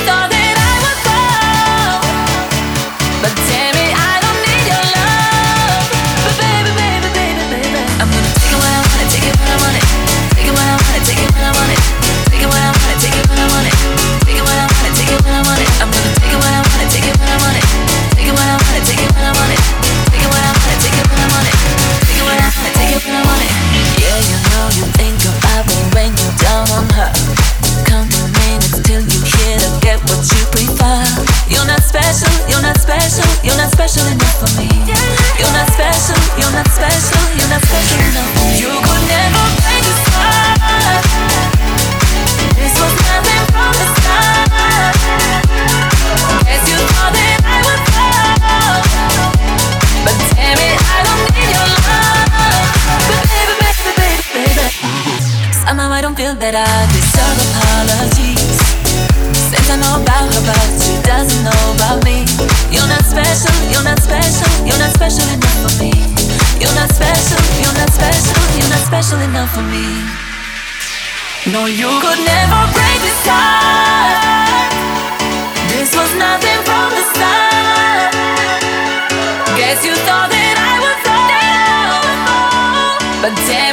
Cristo de special enough for me. You're not special, you're not special, you're not special enough for me. You could never break this heart. This was nothing from the start. Guess you thought that I would fall, but damn it, I don't need your love. But baby, baby, baby, baby, somehow I don't feel that I deserve apologies. Since I know about her, but she doesn't know about me. You're No, you could never break this heart. This was nothing from the start. Guess you thought that I was down, but damn.